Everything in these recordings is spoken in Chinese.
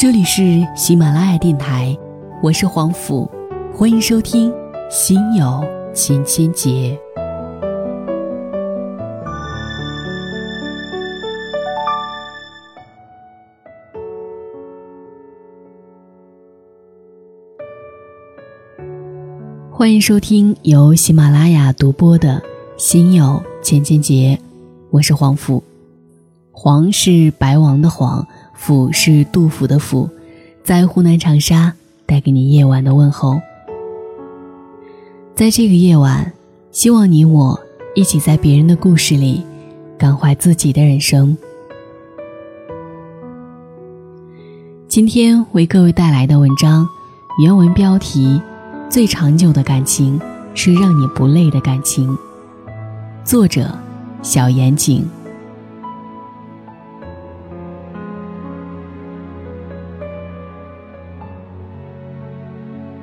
这里是喜马拉雅电台，我是黄甫，欢迎收听《心有千千结》。欢迎收听由喜马拉雅独播的《心有千千结》，我是黄甫。黄是白王的黄。府是杜甫的府，在湖南长沙带给你夜晚的问候。在这个夜晚，希望你我一起在别人的故事里感怀自己的人生。今天为各位带来的文章，原文标题：最长久的感情是让你不累的感情。作者：小严谨。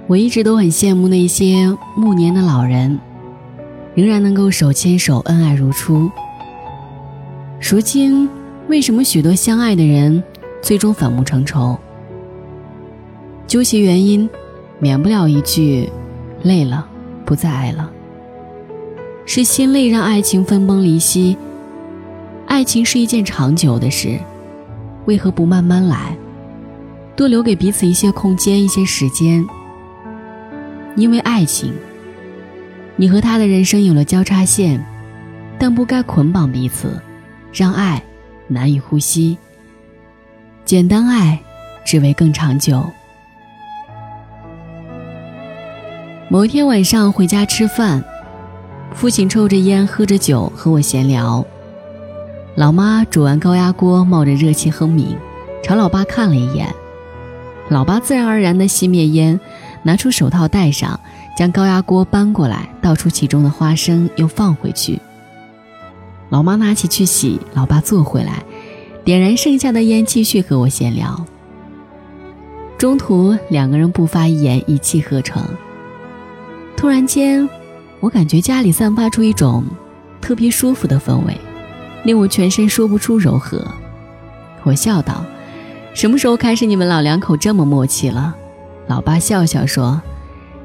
我一直都很羡慕那些暮年的老人，仍然能够手牵手恩爱如初。如今，为什么许多相爱的人最终反目成仇？究其原因，免不了一句“累了，不再爱了”。是心累让爱情分崩离析。爱情是一件长久的事，为何不慢慢来，多留给彼此一些空间，一些时间？因为爱情，你和他的人生有了交叉线，但不该捆绑彼此，让爱难以呼吸。简单爱，只为更长久。某天晚上回家吃饭，父亲抽着烟，喝着酒，和我闲聊。老妈煮完高压锅，冒着热气哼鸣，朝老爸看了一眼，老爸自然而然地熄灭烟。拿出手套戴上，将高压锅搬过来，倒出其中的花生，又放回去。老妈拿起去洗，老爸坐回来，点燃剩下的烟，继续和我闲聊。中途两个人不发一言，一气呵成。突然间，我感觉家里散发出一种特别舒服的氛围，令我全身说不出柔和。我笑道：“什么时候开始你们老两口这么默契了？”老爸笑笑说：“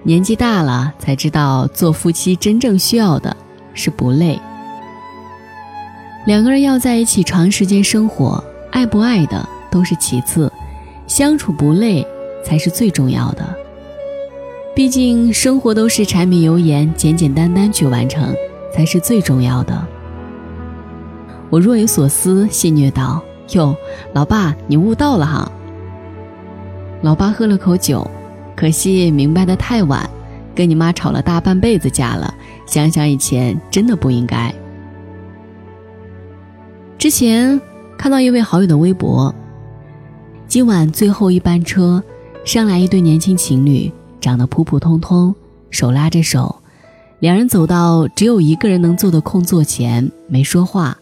年纪大了，才知道做夫妻真正需要的是不累。两个人要在一起长时间生活，爱不爱的都是其次，相处不累才是最重要的。毕竟生活都是柴米油盐，简简单单去完成才是最重要的。”我若有所思，戏谑道：“哟，老爸，你悟到了哈。”老爸喝了口酒，可惜明白的太晚，跟你妈吵了大半辈子架了。想想以前，真的不应该。之前看到一位好友的微博，今晚最后一班车上来一对年轻情侣，长得普普通通，手拉着手，两人走到只有一个人能坐的空座前，没说话，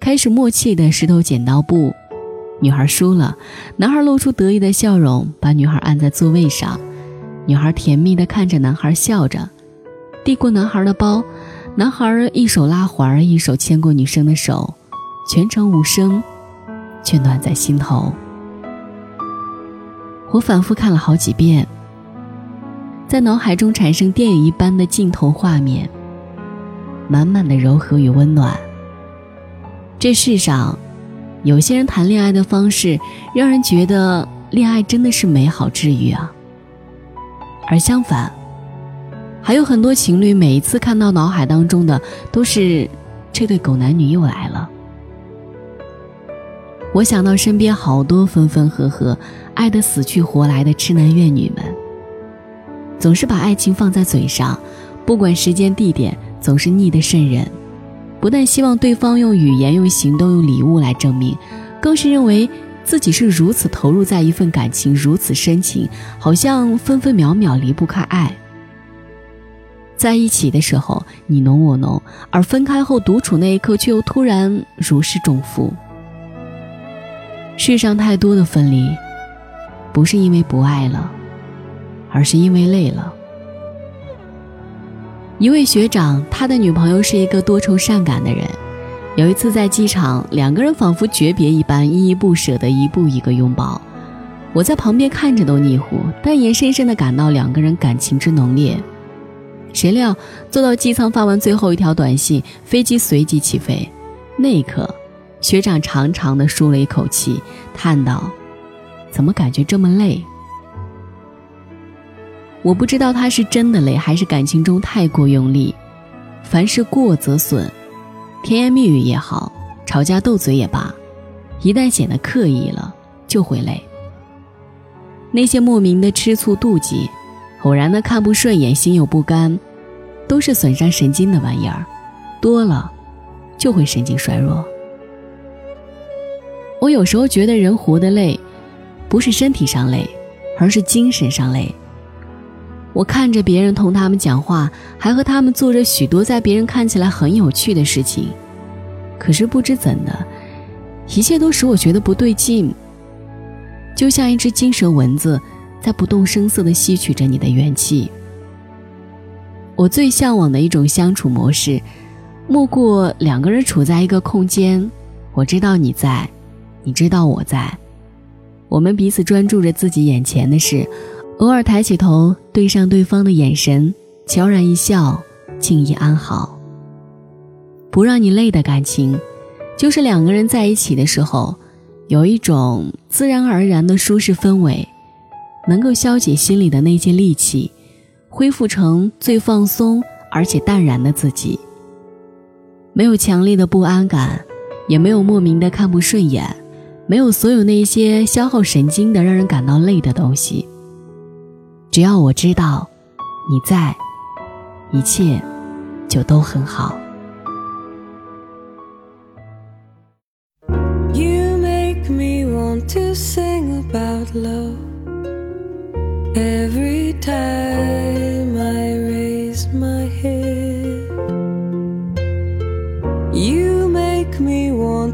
开始默契的石头剪刀布。女孩输了，男孩露出得意的笑容，把女孩按在座位上。女孩甜蜜地看着男孩，笑着，递过男孩的包。男孩一手拉环，一手牵过女生的手，全程无声，却暖在心头。我反复看了好几遍，在脑海中产生电影一般的镜头画面，满满的柔和与温暖。这世上。有些人谈恋爱的方式，让人觉得恋爱真的是美好治愈啊。而相反，还有很多情侣，每一次看到脑海当中的都是这对狗男女又来了。我想到身边好多分分合合、爱得死去活来的痴男怨女们，总是把爱情放在嘴上，不管时间地点，总是腻得渗人。不但希望对方用语言、用行动、用礼物来证明，更是认为自己是如此投入在一份感情，如此深情，好像分分秒秒离不开爱。在一起的时候你侬我侬，而分开后独处那一刻却又突然如释重负。世上太多的分离，不是因为不爱了，而是因为累了。一位学长，他的女朋友是一个多愁善感的人。有一次在机场，两个人仿佛诀别一般，依依不舍的一步一个拥抱。我在旁边看着都腻乎，但也深深的感到两个人感情之浓烈。谁料坐到机舱发完最后一条短信，飞机随即起飞。那一刻，学长长长的舒了一口气，叹道：“怎么感觉这么累？”我不知道他是真的累，还是感情中太过用力。凡事过则损，甜言蜜语也好，吵架斗嘴也罢，一旦显得刻意了，就会累。那些莫名的吃醋、妒忌。偶然的看不顺眼、心有不甘，都是损伤神经的玩意儿，多了就会神经衰弱。我有时候觉得人活得累，不是身体上累，而是精神上累。我看着别人同他们讲话，还和他们做着许多在别人看起来很有趣的事情，可是不知怎的，一切都使我觉得不对劲，就像一只金蛇蚊子。在不动声色地吸取着你的元气。我最向往的一种相处模式，莫过两个人处在一个空间，我知道你在，你知道我在，我们彼此专注着自己眼前的事，偶尔抬起头对上对方的眼神，悄然一笑，静意安好。不让你累的感情，就是两个人在一起的时候，有一种自然而然的舒适氛围。能够消解心里的那些戾气，恢复成最放松而且淡然的自己。没有强烈的不安感，也没有莫名的看不顺眼，没有所有那些消耗神经的让人感到累的东西。只要我知道你在，一切就都很好。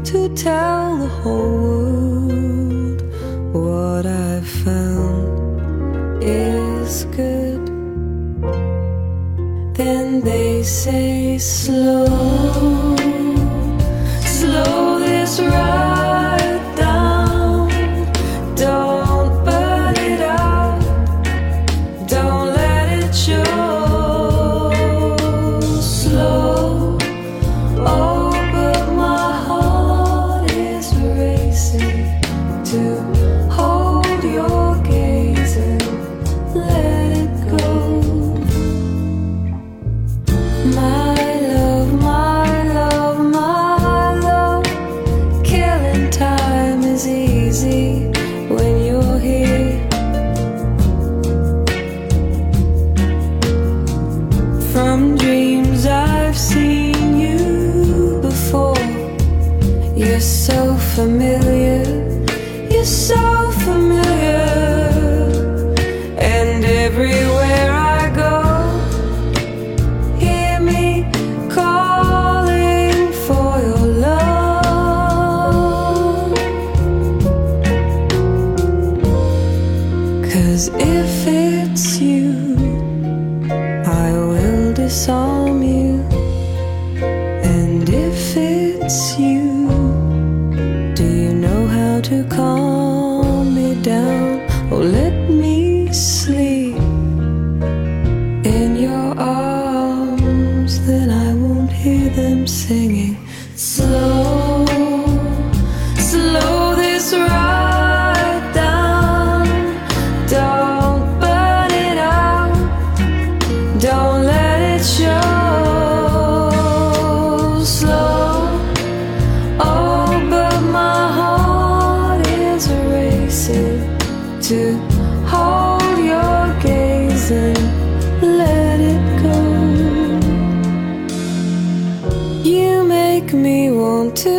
To tell familiar. You're so familiar. And everywhere I go, hear me calling for your. Cause if it them singing.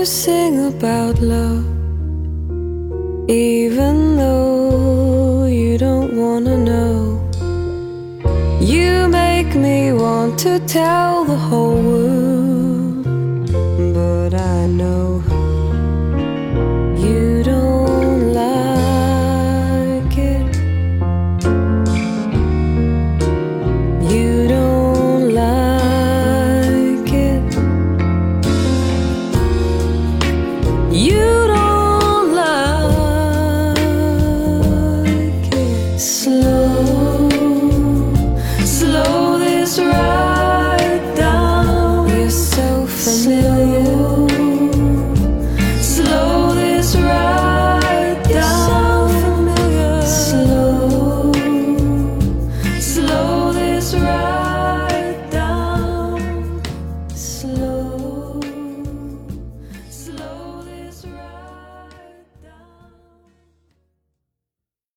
Sing about love, even though you don't wanna know. You make me want to tell the whole world